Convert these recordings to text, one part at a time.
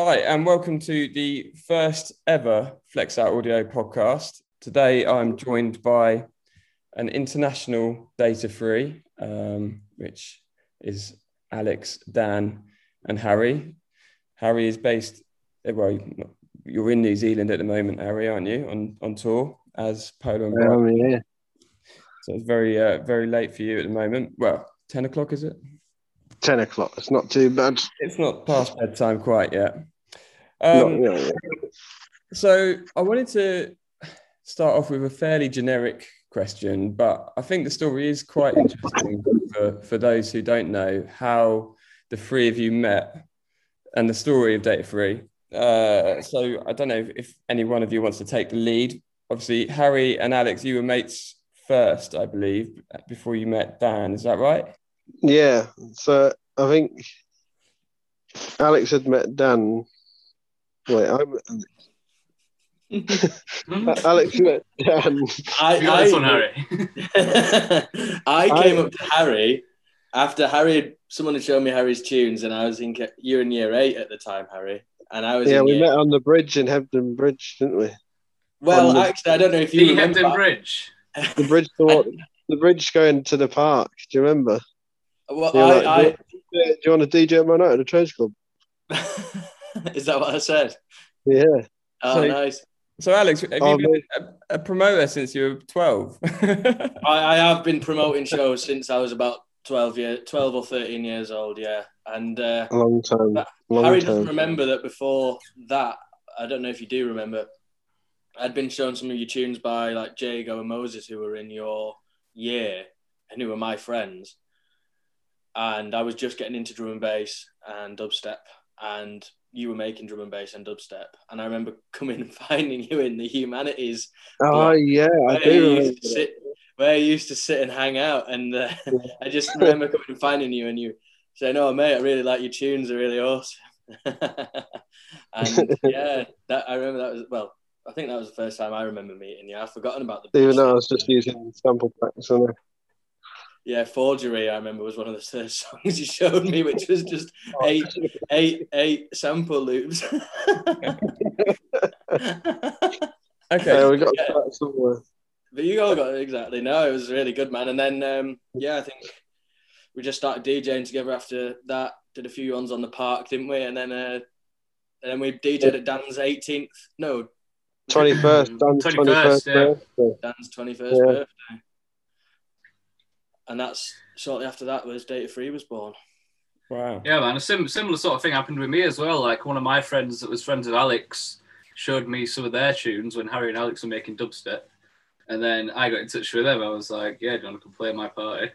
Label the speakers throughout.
Speaker 1: Hi, and welcome to the first ever Flexout Audio podcast. Today I'm joined by an international Data 3, um, which is Alex, Dan, and Harry. Harry is based, well, you're in New Zealand at the moment, Harry, aren't you, on, on tour as Pola and
Speaker 2: Um, yeah.
Speaker 1: So it's very, uh, very late for you at the moment. Well, 10 o'clock, is it?
Speaker 2: 10 o'clock. It's not too bad.
Speaker 1: It's not past bedtime quite yet.
Speaker 2: Not-
Speaker 1: Um,
Speaker 2: yeah, yeah.
Speaker 1: So I wanted to start off with a fairly generic question, but I think the story is quite interesting for, for those who don't know how the three of you met and the story of Data 3. Uh, so I don't know if, if any one of you wants to take the lead. Obviously, Harry and Alex, you were mates first, I believe, before you met Dan. Is that right?
Speaker 2: Yeah. So I think Alex had met Dan. Wait, I met Alex met Dan.
Speaker 3: I,
Speaker 4: You got this one, Harry.
Speaker 3: I came up to Harry after Harry, someone had shown me Harry's tunes, and I was in ca- you were in year eight at the time, Harry, and I was
Speaker 2: Yeah,
Speaker 3: in
Speaker 2: we
Speaker 3: year,
Speaker 2: met on the bridge in Hebden Bridge, didn't we?
Speaker 3: Well,
Speaker 2: the-
Speaker 3: actually, I don't know if you
Speaker 4: The
Speaker 3: remember.
Speaker 4: Hebden Bridge.
Speaker 2: The bridge toward, the bridge going to the park. Do you remember?
Speaker 3: Well,
Speaker 2: You were like,
Speaker 3: I,
Speaker 2: do, you, want to DJ at my night at the Trades Club?
Speaker 3: Is that what I said?
Speaker 2: Yeah.
Speaker 3: Oh,
Speaker 1: So-
Speaker 3: nice.
Speaker 1: So, Alex, have
Speaker 2: Oh,
Speaker 1: you been a, a promoter since you were 12?
Speaker 3: I, I have been promoting shows since I was about twelve year, twelve or thirteen years old. Yeah, and uh,
Speaker 2: A long time.
Speaker 3: That-
Speaker 2: Long
Speaker 3: Harry
Speaker 2: time.
Speaker 3: doesn't remember that before that. I don't know if you do remember. I'd been shown some of your tunes by like Jago and Moses, who were in your year and who were my friends. And I was just getting into drum and bass and dubstep, and you were making drum and bass and dubstep. And I remember coming and finding you in the humanities
Speaker 2: Oh, yeah. I do
Speaker 3: you used to sit, where you used to sit and hang out. And uh, I just remember coming and finding you, and you saying, "Oh, mate, I really like your tunes. They're really awesome." and yeah, that I remember that was well. I think that was the first time I remember meeting you. I've forgotten about the
Speaker 2: Even though I was just using sample packs on it.
Speaker 3: Yeah forgery. I remember was one of the first songs you showed me, which was just eight eight eight sample loops.
Speaker 1: okay.
Speaker 2: Yeah, we got
Speaker 3: Yeah.
Speaker 2: that somewhere.
Speaker 3: But you all got it exactly. No, it was really good, man. And then, um, yeah, I think we just started DJing together after that. Did a few ones on the park, didn't we? And then, uh, and then we DJed at Dan's 18th. No,
Speaker 2: 21st, Dan's
Speaker 4: 21st,
Speaker 2: 21st,
Speaker 4: yeah.
Speaker 2: birthday.
Speaker 3: Dan's 21st
Speaker 2: Yeah.
Speaker 3: birthday. And that's shortly after that was Data 3 was born.
Speaker 1: Wow.
Speaker 4: Yeah, man. A sim- similar sort of thing happened with me as well. Like one of my friends that was friends with Alex showed me some of their tunes when Harry and Alex were making dubstep. And then I got in touch with them. I was like, yeah, do you want to come play at my party?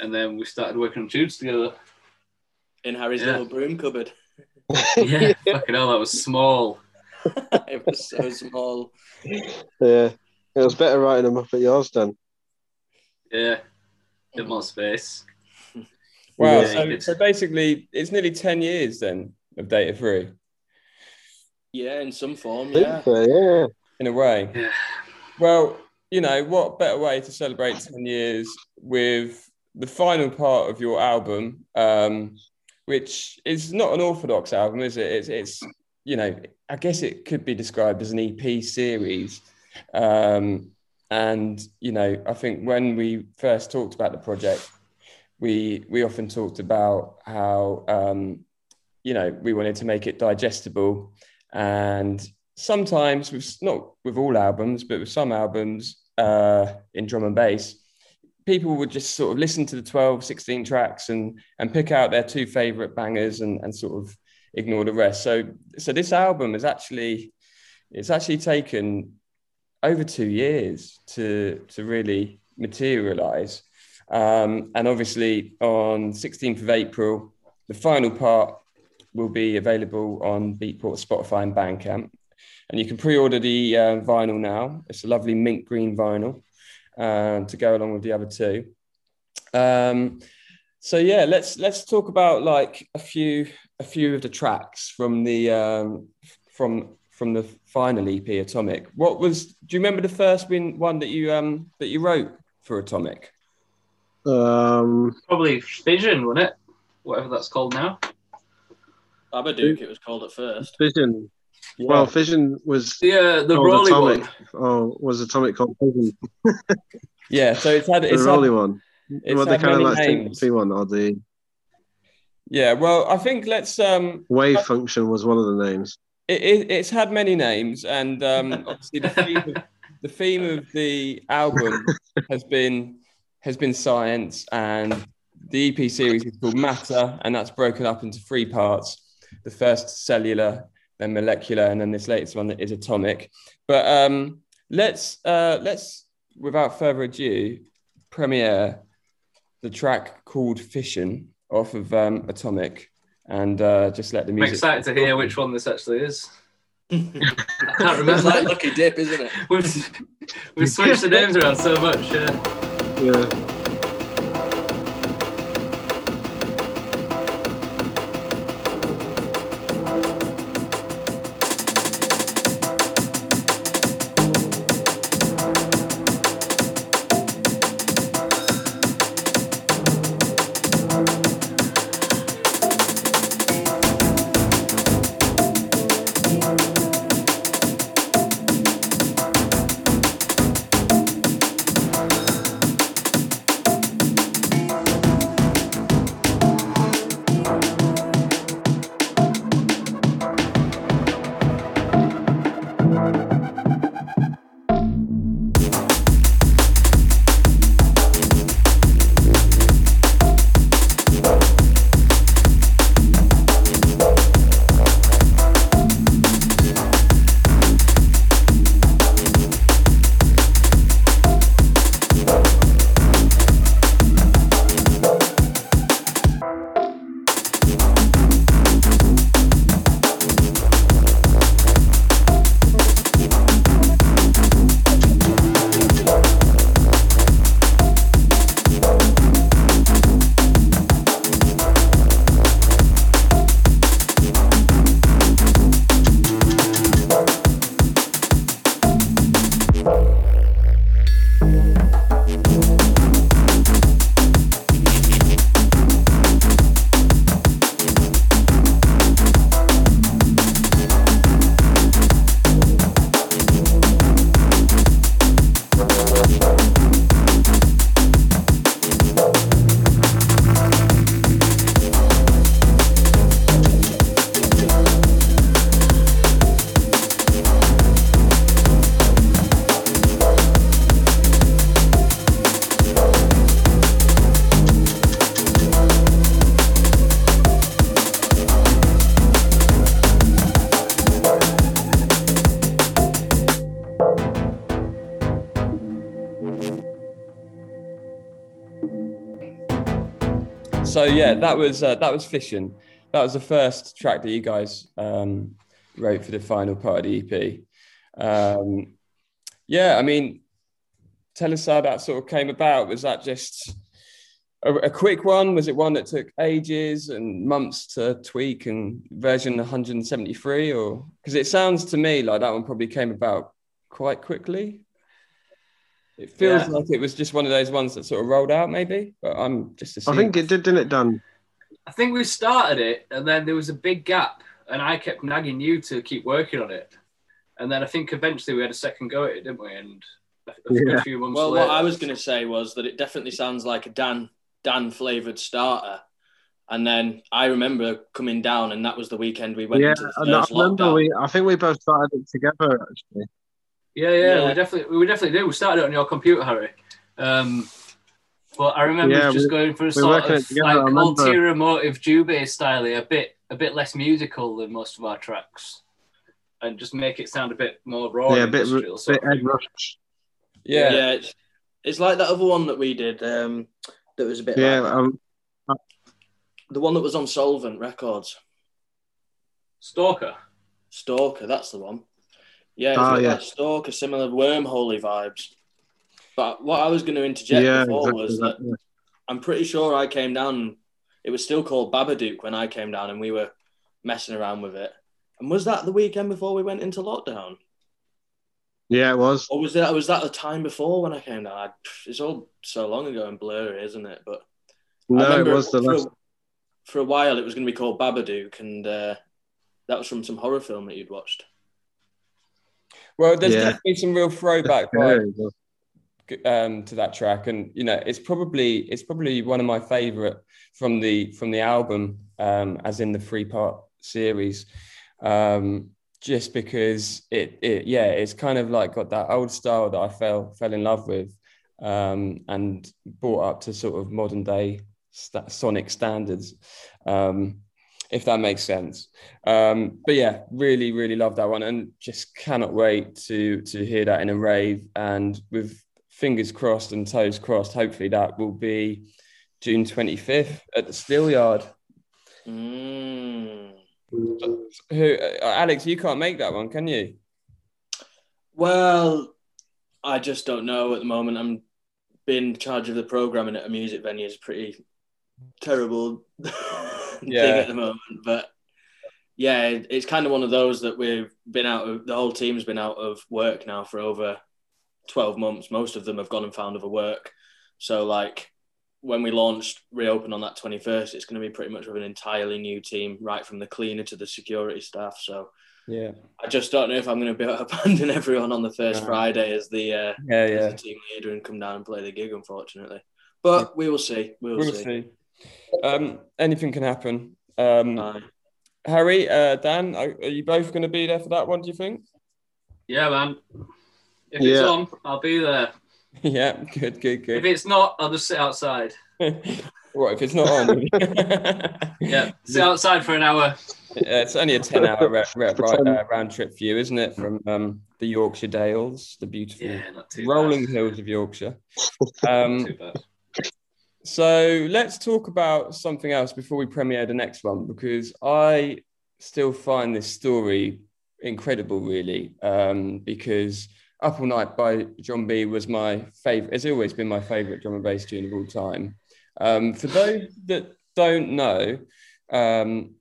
Speaker 4: And then we started working on tunes together.
Speaker 3: In Harry's
Speaker 4: Yeah.
Speaker 3: little broom cupboard.
Speaker 4: Yeah, fucking hell, that was small.
Speaker 3: it was so small.
Speaker 2: Yeah. It was better writing them up at yours, Dan.
Speaker 4: Yeah, bit more space.
Speaker 1: Wow.
Speaker 2: Yeah.
Speaker 1: So, so basically, it's nearly 10 years then of Data 3
Speaker 3: Yeah, in some form. Yeah.
Speaker 2: so, yeah.
Speaker 1: in a way.
Speaker 4: Yeah.
Speaker 1: Well, you know, what better way to celebrate 10 years with the final part of your album, um, which is not an orthodox album, is it? It's, it's, you know, I guess it could be described as an EP series. Um, and, you know, I think when we first talked about the project, we, we often talked about how, um, you know, we wanted to make it digestible. And sometimes with not with all albums but with some albums uh, in drum and bass people would just sort of listen to the 12 16 tracks and and pick out their two favorite bangers and, and sort of ignore the rest. So so this album is actually it's actually taken over two years to to really materialize um, and obviously on 16th of april the final part will be available on beatport spotify and bandcamp and you can pre-order the uh, vinyl now. It's a lovely mint green vinyl uh, to go along with the other two. Um, so yeah, let's let's talk about like a few a few of the tracks from the um, from from the final EP Atomic. What was? Do you remember the first win, one that you um that you wrote for Atomic?
Speaker 2: Um,
Speaker 4: Probably Fission, wasn't it? Whatever that's called now.
Speaker 3: Babadook, it was called at first.
Speaker 2: Fission. Well, Fission was
Speaker 4: The uh, the Rolly
Speaker 2: Atomic.
Speaker 4: one.
Speaker 2: Oh, was Atomic called Fission?
Speaker 1: yeah. So it's had it's
Speaker 2: The
Speaker 1: it's
Speaker 2: Rolly
Speaker 1: had,
Speaker 2: one.
Speaker 1: it's
Speaker 2: Well, the kind of like
Speaker 1: names.
Speaker 2: frequency one or the
Speaker 1: Yeah. Well, I think let's um.
Speaker 2: wave function was one of the names.
Speaker 1: It, it, it's had many names, and um, obviously the theme, of, the theme of the album has been has been science, and the EP series is called Matter, and that's broken up into three parts. The first cellular, then molecular, and then this latest one that is atomic. But um, let's uh, let's without further ado premiere the track called Fission off of um, Atomic, and uh, just let the music.
Speaker 4: I'm
Speaker 1: music.
Speaker 4: excited to hear which one this actually is. I can't
Speaker 3: It's
Speaker 4: remember.
Speaker 3: like Lucky Dip, isn't it?
Speaker 4: we've, we've switched the names around so much. Yeah.
Speaker 2: Yeah.
Speaker 1: Yeah, that was uh, that was Fission. That was the first track that you guys um, wrote for the final part of the EP. Um, yeah, I mean, tell us how that sort of came about. Was that just a, a quick one? Was it one that took ages and months to tweak and version 173? Or because it sounds to me like that one probably came about quite quickly. It feels
Speaker 3: Yeah.
Speaker 1: like it was just one of those ones that sort of rolled out, maybe. But I'm just Assuming.
Speaker 2: I think it did, didn't it, Dan?
Speaker 4: I think we started it, and then there was a big gap, and I kept nagging you to keep working on it. And then I think eventually we had a second go at it, didn't we? And a, a
Speaker 2: Yeah.
Speaker 4: few months
Speaker 3: Well,
Speaker 4: later.
Speaker 3: what I was going to say was that it definitely sounds like a Dan Dan flavored starter. And then I remember coming down, and that was the weekend we went
Speaker 2: yeah,
Speaker 3: into the
Speaker 2: and I remember
Speaker 3: lockdown.
Speaker 2: we. I think we both started it together. Actually,
Speaker 4: Yeah, yeah,
Speaker 3: Yeah.
Speaker 4: we definitely we definitely did. We started it on your computer, Harry. Um, but I remember
Speaker 2: Yeah,
Speaker 4: just
Speaker 2: we-
Speaker 4: going for a
Speaker 2: we're
Speaker 4: sort
Speaker 2: working
Speaker 4: of
Speaker 2: it together, I
Speaker 4: like
Speaker 2: remember.
Speaker 4: ulterior motive Jubei style, a bit a bit less musical than most of our tracks, and just make it sound a bit more raw.
Speaker 2: yeah, a bit,
Speaker 4: industrial
Speaker 2: bit
Speaker 4: sort of
Speaker 2: Ed. Rush.
Speaker 1: yeah.
Speaker 3: yeah, it's, it's like that other one that we did. Um, that was a bit
Speaker 2: Yeah,
Speaker 3: like
Speaker 2: um,
Speaker 3: the one that was on Soulvent Records.
Speaker 4: Stalker.
Speaker 3: Stalker, that's the one. Yeah, it's
Speaker 2: Ah,
Speaker 3: like
Speaker 2: yeah.
Speaker 3: Stalker, similar wormholey vibes. But what I was going to interject
Speaker 2: yeah,
Speaker 3: before
Speaker 2: exactly
Speaker 3: was
Speaker 2: that, yeah.
Speaker 3: I'm pretty sure I came down. It was still called Babadook when I came down, and we were messing around with it. And was that the weekend before we went into lockdown,
Speaker 2: Yeah, it was.
Speaker 3: or was that was that the time before when I came down? I, it's all so long ago and blurry, isn't it? But
Speaker 2: No, it was the
Speaker 3: for,
Speaker 2: last.
Speaker 3: for a while it was going to be called Babadook, and uh, that was from some horror film that you'd watched.
Speaker 1: Well, there's
Speaker 2: Yeah.
Speaker 1: definitely some real throwback vibes um, to that track, and you know, it's probably it's probably one of my favorite from the from the album, um, as in the three part series, um, just because it it yeah, it's kind of like got that old style that I fell fell in love with, um, and brought up to sort of modern day sta sonic standards. Um, if that makes sense. Um, but yeah, really, really love that one, and just cannot wait to to hear that in a rave. And with fingers crossed and toes crossed, hopefully that will be June twenty fifth at the Steelyard.
Speaker 3: Mm.
Speaker 1: Who, uh, Alex, you can't make that one, can you?
Speaker 3: Well, I just don't know at the moment. I'm being in charge of the programming at a music venue is pretty terrible
Speaker 1: Yeah.
Speaker 3: thing at the moment. But yeah, it- it's kind of one of those that we've been out of. The whole team's been out of work now for over twelve months. Most of them have gone and found other work. So like when we launched reopen on that 21st it's going to be pretty much with an entirely new team right from the cleaner to the security staff so
Speaker 1: Yeah,
Speaker 3: I just don't know if I'm going to be able to abandon everyone on the first. Friday as the uh,
Speaker 1: yeah,
Speaker 3: as
Speaker 1: yeah.
Speaker 3: the team leader and come down and play the gig, unfortunately. But we will see. We will
Speaker 1: We'll
Speaker 3: see.
Speaker 1: see. Um, anything can happen. Um,
Speaker 3: Aye.
Speaker 1: Harry, uh, Dan, are, are you both going to be there for that one? Do you think?
Speaker 4: Yeah, man. If it's on, I'll be there.
Speaker 1: yeah, good, good, good.
Speaker 4: If it's not, I'll just sit outside.
Speaker 1: what if it's not on?
Speaker 4: Yeah, sit outside for an hour.
Speaker 1: Yeah, it's only a 10 hour re- re-
Speaker 2: Pretend-
Speaker 1: uh, round trip for you, isn't it? From um, the Yorkshire Dales, the beautiful
Speaker 4: Yeah,
Speaker 1: rolling
Speaker 4: bad.
Speaker 1: hills of Yorkshire.
Speaker 4: Not
Speaker 1: Um,
Speaker 4: too bad.
Speaker 1: So let's talk about something else before we premiere the next one, because I still find this story incredible, really. Um, because Up All Night by John B was my favorite, has always been my favorite drum and bass tune of all time. Um, for those that don't know, um,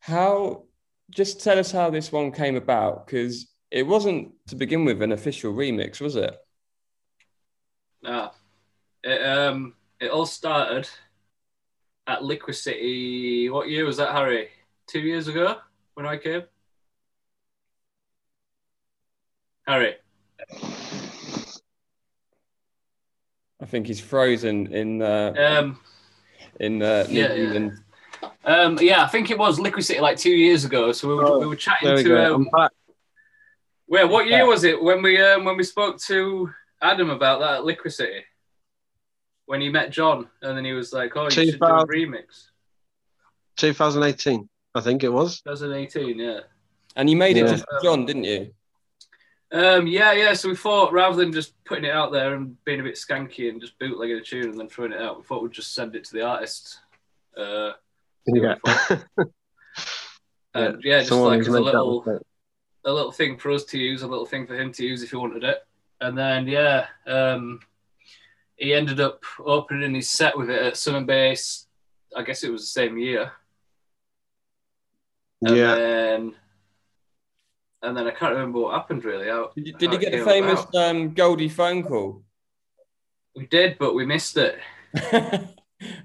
Speaker 1: how just tell us how this one came about because it wasn't to begin with an official remix, was it?
Speaker 4: It, um, it all started at Liquicity. What year was that, Harry? Two years ago when I came? Harry.
Speaker 1: I think he's frozen in uh,
Speaker 4: Um,
Speaker 1: in uh, New
Speaker 4: yeah, yeah. Um, yeah, I think it was Liquicity like two years ago. So we were,
Speaker 2: Oh,
Speaker 4: we were chatting
Speaker 2: There we
Speaker 4: to.
Speaker 2: go.
Speaker 4: Um,
Speaker 2: I'm back.
Speaker 4: where? What year was it when we um, when we spoke to Adam about that at Liquicity? When he met John, and then he was like, "Oh, you should do a remix."
Speaker 2: 2018, I think it was.
Speaker 4: 2018, yeah.
Speaker 1: And you made it
Speaker 2: Yeah.
Speaker 1: just for John, didn't you?
Speaker 4: Um, yeah, yeah. So we thought rather than just putting it out there and being a bit skanky and just bootlegging a tune and then throwing it out, we thought we'd just send it to the artist. Uh,
Speaker 2: Yeah.
Speaker 4: and yeah, just
Speaker 2: Someone
Speaker 4: like as a little a little thing for us to use, a little thing for him to use if he wanted it. And then yeah, um, he ended up opening his set with it at Summer Base. I guess it was the same year. And
Speaker 2: Yeah.
Speaker 4: Then, and then I can't remember what happened really. How,
Speaker 1: Did you, did you get the famous um, Goldie phone call?
Speaker 4: We did, but we missed it.
Speaker 1: Uh,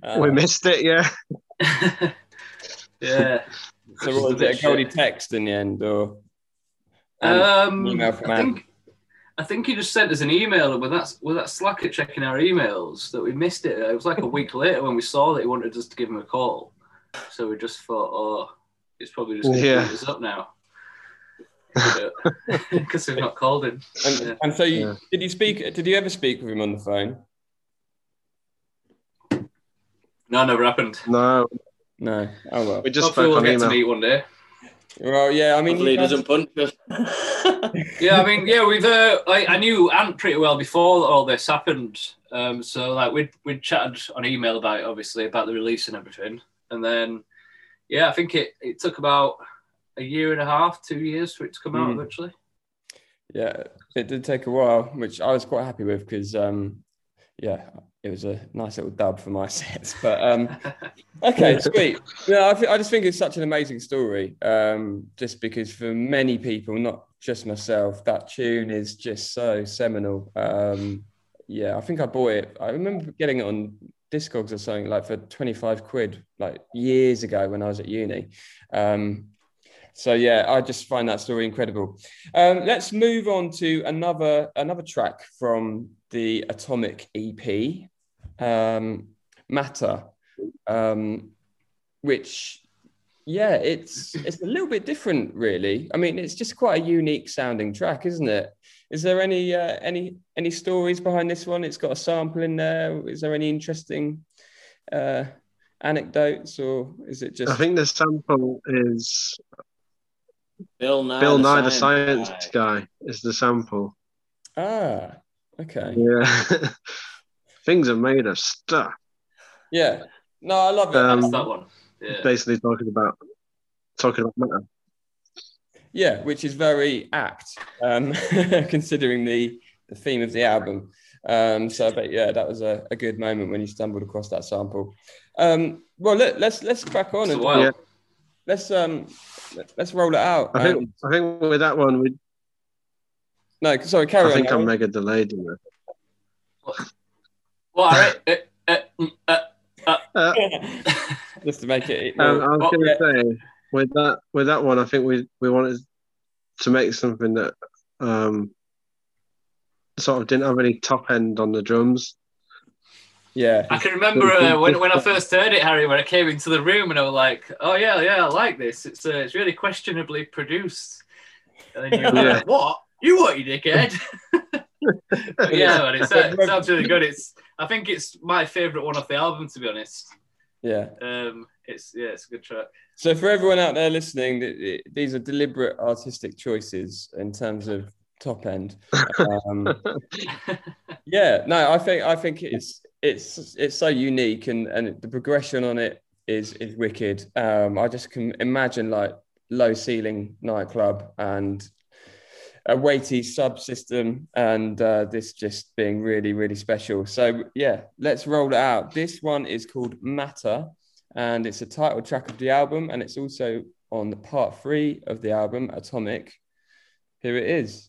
Speaker 2: we missed it, yeah.
Speaker 4: yeah.
Speaker 1: so what was it, a Goldie text in the end, or
Speaker 4: Um,
Speaker 1: email from
Speaker 4: I think I think he just sent us an email with that with that slack at checking our emails that we missed it. It was like a week later when we saw that he wanted us to give him a call. So we just thought, oh, it's probably just going to
Speaker 2: Yeah.
Speaker 4: beat us up now. Because we've not called him.
Speaker 1: And,
Speaker 4: Yeah.
Speaker 1: and so, you,
Speaker 2: Yeah.
Speaker 1: did you speak? Did you ever speak with him on the phone?
Speaker 4: No, never happened.
Speaker 2: No,
Speaker 1: No. Oh well.
Speaker 2: we just
Speaker 4: Hopefully we'll
Speaker 2: on
Speaker 4: get to meet one day.
Speaker 1: Well, yeah. I mean,
Speaker 3: Hopefully he
Speaker 1: you
Speaker 3: doesn't punch us.
Speaker 4: Yeah, I mean, yeah, we've. Uh, I, I knew Ant pretty well before all this happened. Um, so like we'd we'd chatted on email about it, obviously about the release and everything, and then yeah, I think it it took about a year and a half, two years for it to come out
Speaker 1: Mm.
Speaker 4: eventually.
Speaker 1: Yeah, it did take a while, which I was quite happy with because, um, yeah, it was a nice little dub for my sets. But um, okay, sweet. No, I, th- I just think it's such an amazing story. Um, just because for many people, not just myself, that tune is just so seminal. Um, yeah, I think I bought it. I remember getting it on Discogs or something like for 25 quid, like years ago when I was at uni. Um, so yeah, I just find that story incredible. Um, let's move on to another another track from the Atomic EP, um, Matter, um, which yeah, it's it's a little bit different, really. I mean, it's just quite a unique sounding track, isn't it? Is there any uh, any any stories behind this one? It's got a sample in there. Is there any interesting uh, anecdotes, or is it just?
Speaker 2: I think the sample is
Speaker 3: Bill Nye,
Speaker 2: Bill
Speaker 3: the
Speaker 2: Nye, the
Speaker 3: Science
Speaker 2: science
Speaker 3: Guy.
Speaker 2: guy, is the sample.
Speaker 1: Ah, okay.
Speaker 2: Yeah. Things are made of stuff.
Speaker 1: Yeah. No, I love it.
Speaker 2: Um,
Speaker 4: That's that one. Yeah.
Speaker 2: Basically talking about talking about matter.
Speaker 1: Yeah, which is very apt, um, considering the the theme of the album. Um, so I bet yeah, that was a, a good moment when you stumbled across that sample. Um, well, let, let's let's crack on
Speaker 4: It's a
Speaker 1: and
Speaker 4: while.
Speaker 2: Yeah.
Speaker 1: let's um let's roll it out.
Speaker 2: I think
Speaker 1: Um,
Speaker 2: I think with that one we
Speaker 1: no, sorry, carry
Speaker 2: I
Speaker 1: on.
Speaker 2: think I'm mega delayed in it.
Speaker 4: Well, all right. Uh, uh, mm, uh,
Speaker 2: Uh,
Speaker 1: Just to make it.
Speaker 2: um, I was
Speaker 4: Oh,
Speaker 2: gonna
Speaker 1: yeah.
Speaker 2: say with that with that one I think we we wanted to make something that um sort of didn't have any top end on the drums.
Speaker 1: yeah,
Speaker 4: I can remember uh, when, when I first heard it, Harry, when I came into the room and I was like, "Oh yeah, yeah, I like this. It's uh, it's really questionably produced." And then you're
Speaker 2: Yeah.
Speaker 4: like, "What? You what, you dickhead?" yeah, man, it's, uh, it sounds really good. It's I think it's my favourite one off the album, to be honest.
Speaker 1: yeah.
Speaker 4: Um, it's yeah, it's a good track.
Speaker 1: So for everyone out there listening, th- th- these are deliberate artistic choices in terms of top end. Um, yeah, no, I think I think it's it's it's so unique and and the progression on it is is wicked. Um, I just can imagine like low ceiling nightclub and a weighty subsystem and uh, this just being really really special. So yeah, let's roll it out. This one is called Matter and it's a title track of the album and it's also on the part three of the album Atomic. Here it is.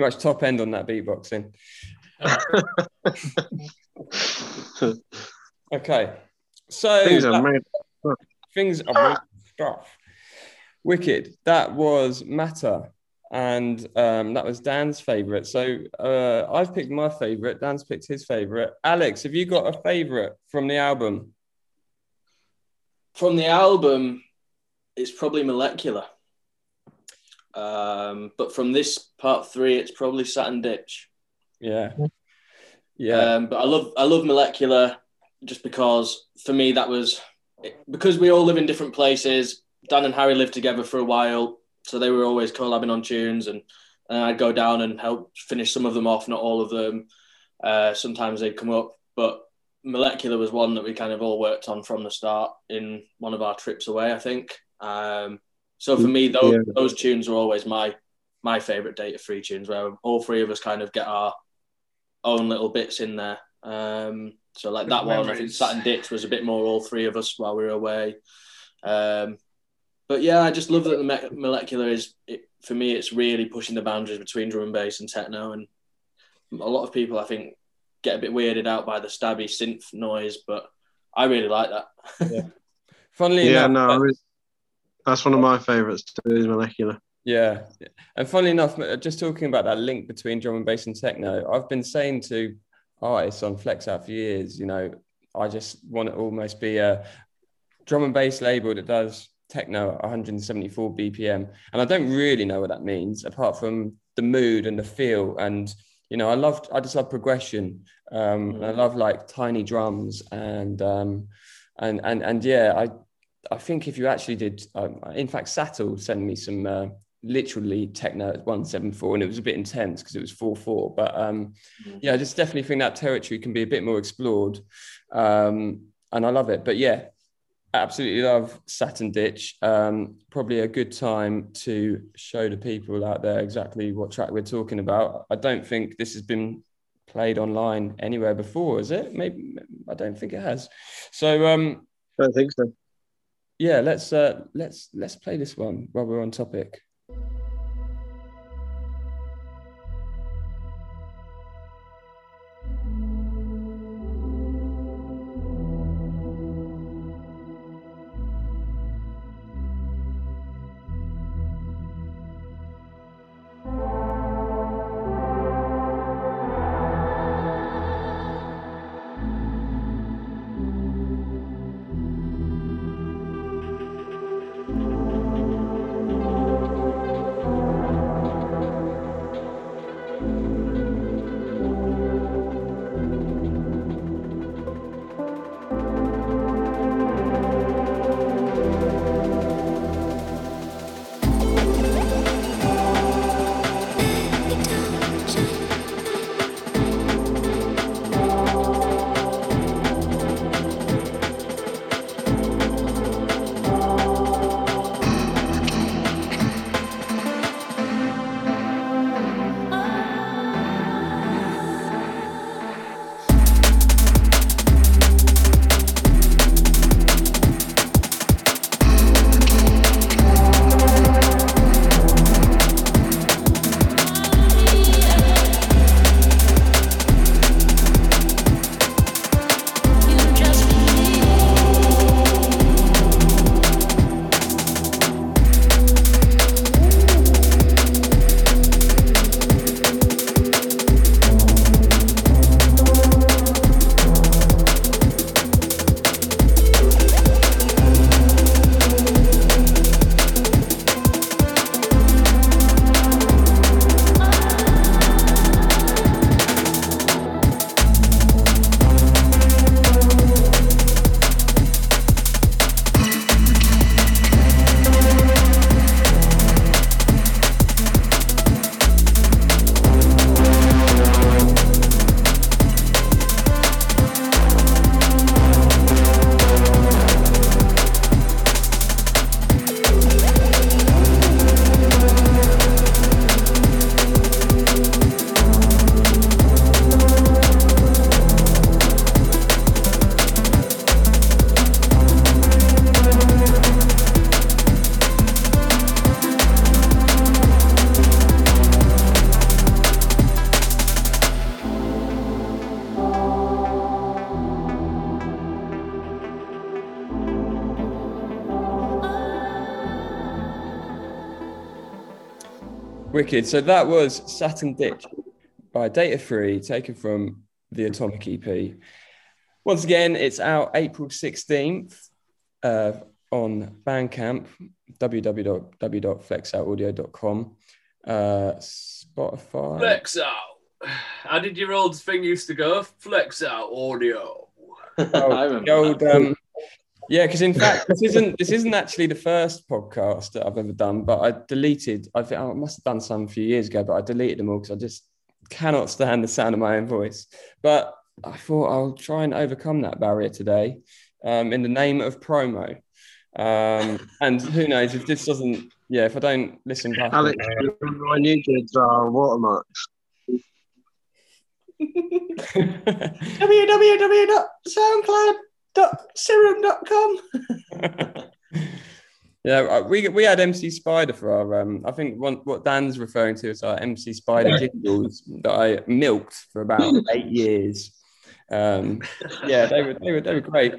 Speaker 1: Pretty much top end on that beatboxing. Okay, so
Speaker 2: Things are
Speaker 1: that-
Speaker 2: made.
Speaker 1: things are stuff. Wicked. That was Matter, and um, that was Dan's favorite. So uh, I've picked my favorite. Dan's picked his favorite. Alex, have you got a favorite from the album?
Speaker 3: From the album, it's probably Molecular. Um, but from this part three, it's probably Saturn Ditch.
Speaker 1: Yeah, yeah,
Speaker 3: Um, but I love I love Molecular just because for me that was because we all live in different places. Dan and Harry lived together for a while, so they were always collabing on tunes, and, and I'd go down and help finish some of them off, not all of them. Uh, sometimes they'd come up, but Molecular was one that we kind of all worked on from the start in one of our trips away, I think. Um, so for me, those,
Speaker 2: Yeah.
Speaker 3: those tunes are always my my favorite Data 3 tunes, where all three of us kind of get our own little bits in there. Um, so like
Speaker 4: Good
Speaker 3: that one, I think
Speaker 4: memories.
Speaker 3: Saturn Ditch was a bit more all three of us while we were away. Um, but yeah, I just love that the me- molecular is it, for me. It's really pushing the boundaries between drum and bass and techno, and a lot of people I think get a bit weirded out by the stabby synth noise, but I really like that.
Speaker 1: Funnily
Speaker 2: Yeah,
Speaker 1: enough,
Speaker 2: no, I was, that's one of my favourites too. Is molecular.
Speaker 1: Yeah. And funnily enough, just talking about that link between drum and bass and techno, I've been saying to artists on Flexout for years, you know, I just want to almost be a drum and bass label that does techno at 174 BPM. And I don't really know what that means apart from the mood and the feel. And, you know, I love, I just love progression. Um, and I love like tiny drums and, um, and, and, and yeah, I, I think if you actually did, um, in fact, Satl sent me some uh, literally techno at 174 and it was a bit intense because it was 4-4 but um yeah i just definitely think that territory can be a bit more explored um and i love it. But yeah absolutely love saturn ditch. Um probably a good time to show the people out there exactly what track we're talking about. I don't think this has been played online anywhere before is it? Maybe i don't think it has. So um
Speaker 2: I don't think so.
Speaker 1: Yeah let's uh let's let's play this one while we're on topic Wicked. So that was Saturn Ditch by Data 3, taken from the Atomic EP. Once again, it's out April 16th uh, on Bandcamp, www.flexoutaudio.com, uh, Spotify.
Speaker 4: Flex out. How did your old thing used to go? Flexout Audio.
Speaker 1: Oh,
Speaker 3: I remember
Speaker 1: the old,
Speaker 3: that.
Speaker 1: um, yeah, because in fact, this isn't this isn't actually the first podcast that I've ever done, but I deleted. I think I must have done some a few years ago, but I deleted them all because I just cannot stand the sound of my own voice. But I thought I'll try and overcome that barrier today, um, in the name of promo. Um, and who knows if this doesn't, yeah, if I don't listen back.
Speaker 2: Alex, you remember when you watermarks. uh, watermarks?
Speaker 3: www.soundcloud.serum.com.
Speaker 1: Yeah, uh, we we had MC Spider for our. Um, I think one, what Dan's referring to is our MC Spider jingles that I milked for about eight years. Um, yeah, they were they were they were great.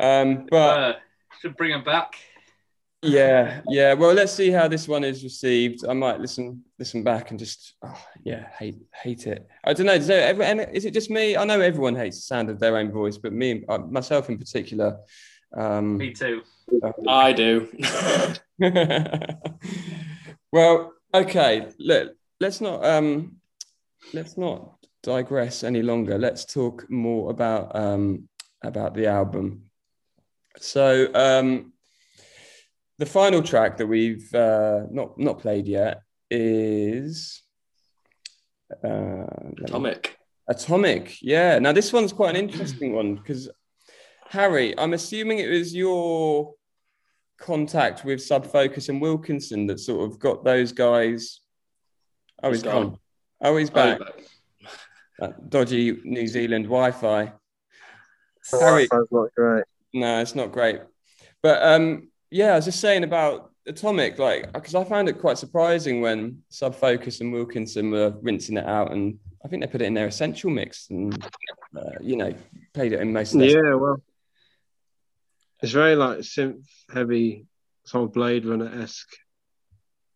Speaker 1: Um, but
Speaker 4: Uh, should bring them back.
Speaker 1: Yeah, yeah. Well, let's see how this one is received. I might listen listen back and just oh, yeah hate hate it. I don't know. Is, there, every- is it just me? I know everyone hates the sound of their own voice, but me uh, myself in particular. Um,
Speaker 4: Me too.
Speaker 3: I do.
Speaker 1: well, okay. Look, let's not um, let's not digress any longer. Let's talk more about um, about the album. So, um, the final track that we've uh, not not played yet is uh, let me-
Speaker 3: Atomic.
Speaker 1: Atomic, yeah. Now this one's quite an interesting one because Harry, I'm assuming it was your contact with Sub Focus and Wilkinson that sort of got those guys. Oh, he's
Speaker 3: He's
Speaker 1: gone.
Speaker 3: gone.
Speaker 1: Oh, he's
Speaker 3: Oh,
Speaker 1: back.
Speaker 3: you're back.
Speaker 1: Dodgy New Zealand Wi-Fi. Harry,
Speaker 2: not great.
Speaker 1: no, it's not great. But um, yeah, I was just saying about Atomic, like because I found it quite surprising when Sub Focus and Wilkinson were rinsing it out, and I think they put it in their essential mix, and uh, you know played it in most of
Speaker 2: Yeah, well, it's very like synth heavy, sort of Blade Runner esque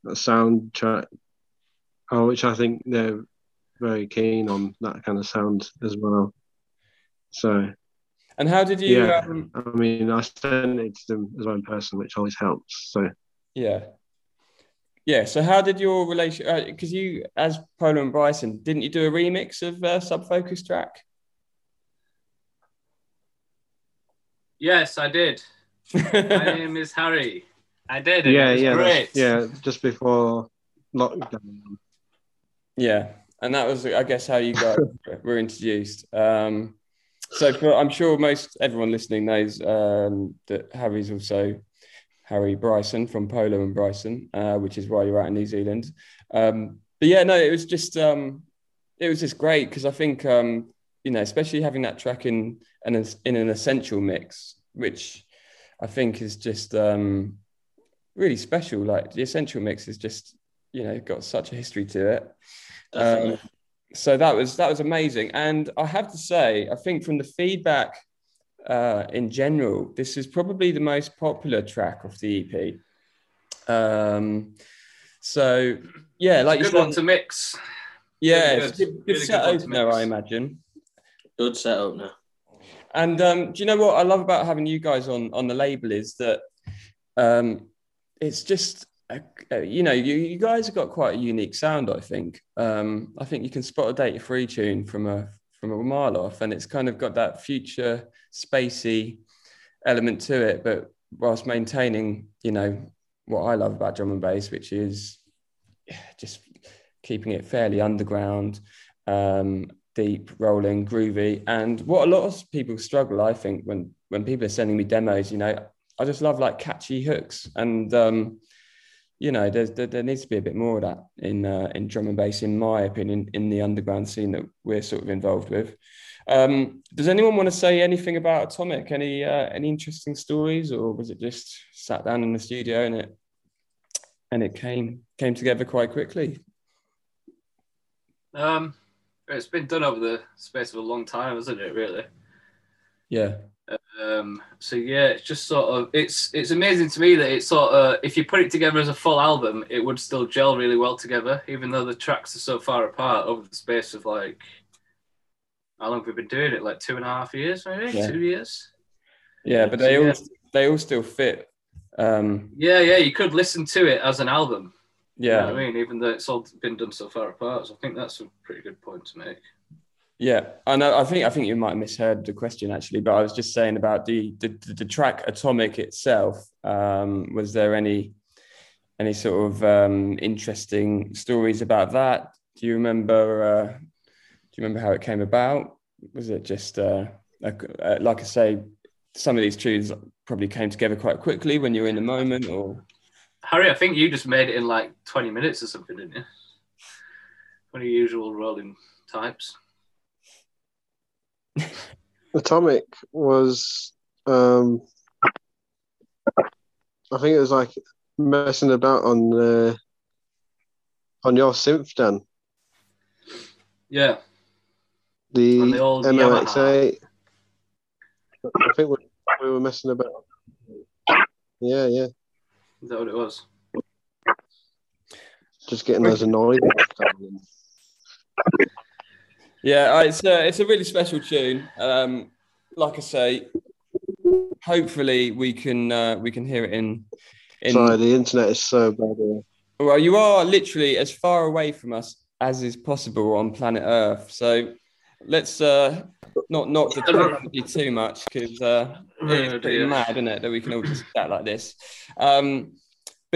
Speaker 2: soundtrack, oh, which I think they're very keen on that kind of sound as well. So
Speaker 1: And how did you?
Speaker 2: Yeah.
Speaker 1: Um,
Speaker 2: I mean, I sent it to them as well in person, which always helps. So
Speaker 1: yeah, yeah. So how did your relation? Because you, as Pola and Bryson, didn't you do a remix of uh, Sub Focus track?
Speaker 4: Yes, I did. My name is Harry. I did. and
Speaker 2: yeah,
Speaker 4: it was
Speaker 2: yeah,
Speaker 4: great.
Speaker 2: yeah, just before lockdown.
Speaker 1: Yeah, and that was, I guess, how you guys were introduced. Um, so for, I'm sure most everyone listening knows um, that Harry's also Harry Bryson from Pola and Bryson, uh, which is why you're out in New Zealand. Um, but yeah, no, it was just um, it was just great because I think um, you know, especially having that track in an in an essential mix, which I think is just um, really special. Like the essential mix is just you know got such a history to it. Um, so that was that was amazing, and I have to say, I think from the feedback uh, in general, this is probably the most popular track of the EP. Um, so yeah, like you
Speaker 4: Good
Speaker 1: said,
Speaker 4: one to mix.
Speaker 1: yeah,
Speaker 4: really
Speaker 1: it's
Speaker 4: good.
Speaker 1: good, good
Speaker 4: Really good
Speaker 1: set
Speaker 4: one to
Speaker 1: opener,
Speaker 4: mix.
Speaker 1: I imagine.
Speaker 3: Good setup now.
Speaker 1: And um, do you know what I love about having you guys on on the label is that um, it's just you know you, you guys have got quite a unique sound. I think um, I think you can spot a Data 3 tune from a from a mile off, and it's kind of got that future spacey element to it, but whilst maintaining you know what I love about drum and bass, which is just keeping it fairly underground. Um, deep, rolling, groovy. And what a lot of people struggle, I think, when when people are sending me demos, you know, I just love like catchy hooks, and um, you know, there's there, there needs to be a bit more of that in uh, in drum and bass, in my opinion, in the underground scene that we're sort of involved with. Um, does anyone want to say anything about Atomic? Any uh, any interesting stories, or was it just sat down in the studio and it and it came came together quite quickly?
Speaker 4: Um, it's been done over the space of a long time, hasn't it? Really.
Speaker 1: Yeah,
Speaker 4: Um, so yeah, it's just sort of it's it's amazing to me that it's sort of if you put it together as a full album, it would still gel really well together, even though the tracks are so far apart over the space of like how long have we been doing it? Like two and a half years, maybe
Speaker 1: Yeah.
Speaker 4: two years.
Speaker 1: Yeah, but they
Speaker 4: So,
Speaker 1: all
Speaker 4: yeah.
Speaker 1: they all still fit. Um,
Speaker 4: Yeah, yeah, you could listen to it as an album. You know
Speaker 1: yeah,
Speaker 4: what I mean, even though it's all been done so far apart. So I think that's a pretty good point to make.
Speaker 1: Yeah. I. I think I think you might have misheard the question actually, but I was just saying about the the, the, track Atomic itself. Um, was there any any sort of um, interesting stories about that? Do you remember? Uh, do you remember how it came about? Was it just uh, like, like I say, some of these tunes probably came together quite quickly when you were in the moment, or
Speaker 4: Harry, I think you just made it in like 20 minutes or something, didn't you? One of your usual rolling types.
Speaker 2: Atomic was, um, I think it was like messing about on the on your synth, Dan.
Speaker 4: Yeah.
Speaker 2: The,
Speaker 4: On the old
Speaker 2: MLX8. I think we, we were messing about. Yeah, yeah,
Speaker 4: Is that what it was?
Speaker 2: just getting those annoyed.
Speaker 1: Yeah, uh, it's a it's a really special tune. Um, like I say, hopefully we can uh, we can hear it in. in
Speaker 2: Sorry, the internet is so bad. here.
Speaker 1: well, you are literally as far away from us as is possible on planet Earth. So let's uh, not not deter you too much because uh, it's
Speaker 4: Oh,
Speaker 1: pretty mad, isn't it, that we can all just chat like this. Um,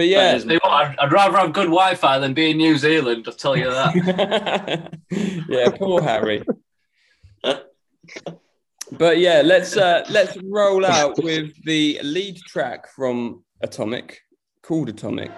Speaker 1: but yeah,
Speaker 3: That is
Speaker 4: Tell you what, I'd, I'd rather have good Wi-Fi than be in New Zealand. I'll tell you that.
Speaker 1: yeah, poor Harry. but yeah, let's uh, let's roll out with the lead track from Atomic, called Atomic.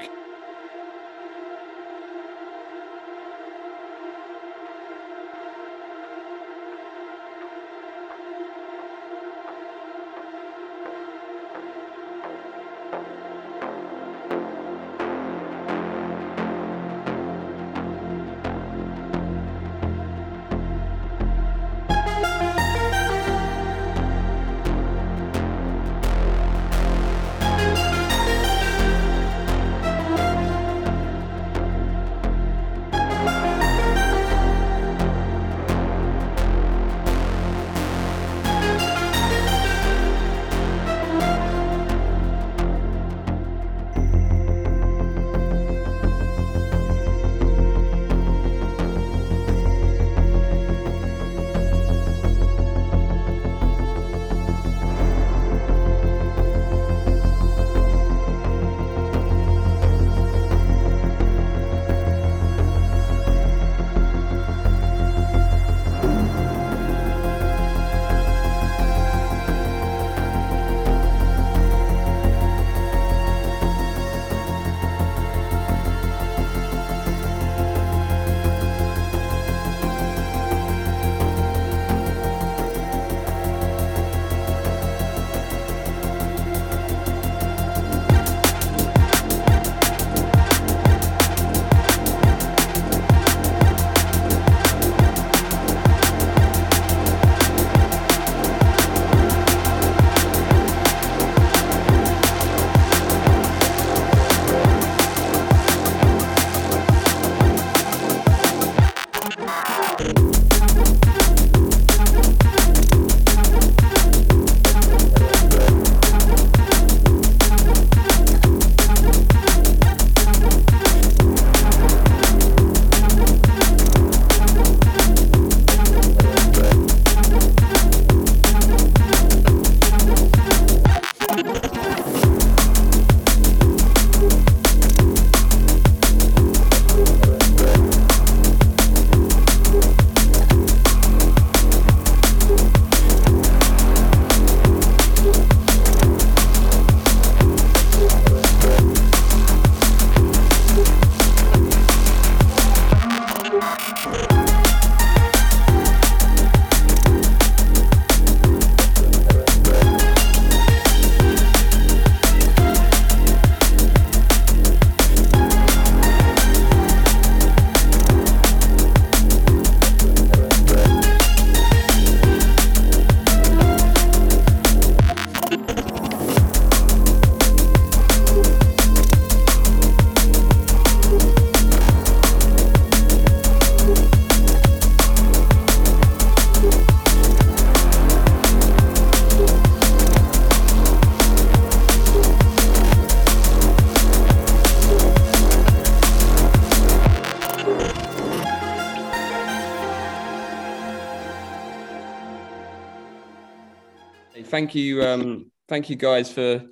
Speaker 5: Thank
Speaker 1: you, um, thank you guys for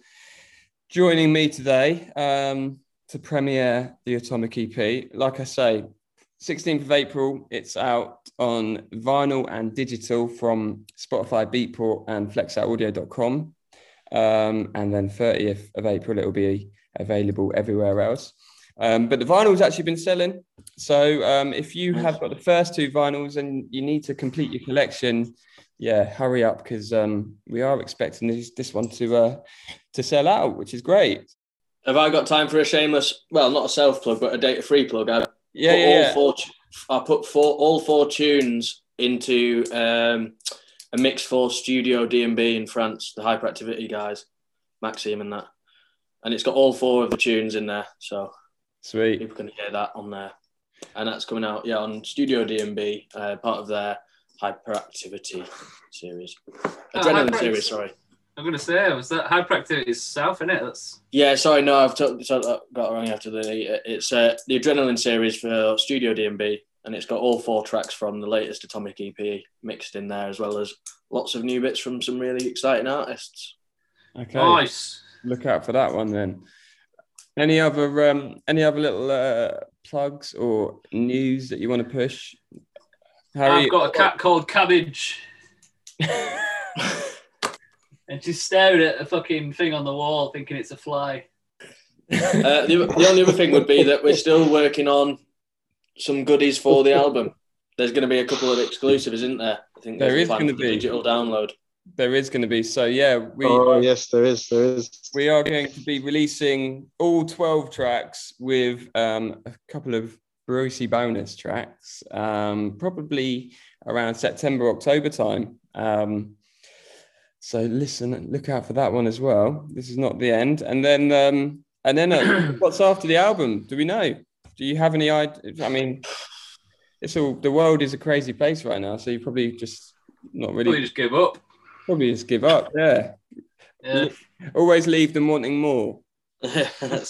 Speaker 1: joining me today um, to premiere the Atomic EP. Like I say, 16th of April, it's out on vinyl and digital from Spotify, Beatport, and flexoutaudio.com. Um, and then 30th of April, it will be available everywhere else. Um, but the vinyl's actually been selling. So um, if you have got the first two vinyls and you need to complete your collection, yeah, hurry up because um, we are expecting this, this one to uh, to sell out, which is great.
Speaker 3: Have I got time for a shameless, well, not a self plug, but a data free plug? I
Speaker 1: Yeah,
Speaker 3: put
Speaker 1: yeah,
Speaker 3: all
Speaker 1: yeah.
Speaker 3: four. I put four, all four tunes into um, a mix for Studio D&B in France, the hyperactivity guys, Maxime and that, and it's got all four of the tunes in there, so
Speaker 1: Sweet.
Speaker 3: people can hear that on there, and that's coming out, yeah, on Studio D&B, uh, part of their hyperactivity series, adrenaline
Speaker 4: Hyperactivity.
Speaker 3: series. Sorry.
Speaker 4: I'm gonna say, was that hyperactivity is south, innit? That's
Speaker 3: Yeah, sorry, no, I've t- so- uh, got it wrong after the. It's uh, the Adrenaline series for Studio D&B, and it's got all four tracks from the latest Atomic EP mixed in there, as well as lots of new bits from some really exciting artists.
Speaker 1: Okay.
Speaker 4: nice.
Speaker 1: Look out for that one then. Any other um, any other little uh, plugs or news that you want to push?
Speaker 4: I've got a cat called Cabbage, and she's staring at a fucking thing on the wall, thinking it's a fly.
Speaker 3: Uh, the, the only other thing would be that we're still working on some goodies for the album. There's going to be a couple of exclusives, isn't there? I think there's a
Speaker 1: is
Speaker 3: plan
Speaker 1: gonna
Speaker 3: for the
Speaker 1: be.
Speaker 3: digital download.
Speaker 1: There is going to be. So yeah, we
Speaker 2: oh yes, there is. There is.
Speaker 1: we are going to be releasing all 12 tracks with um, a couple of Brucey bonus tracks, um, probably around September, October time. Um, so listen, look out for that one as well. This is not the end. And then, um, and then uh, what's after the album? Do we know? Do you have any idea? I mean, it's all the world is a crazy place right now. So you probably just not really,
Speaker 4: Probably just give up.
Speaker 1: probably just give up. Yeah.
Speaker 4: Yeah.
Speaker 1: Always leave them wanting more.
Speaker 3: That's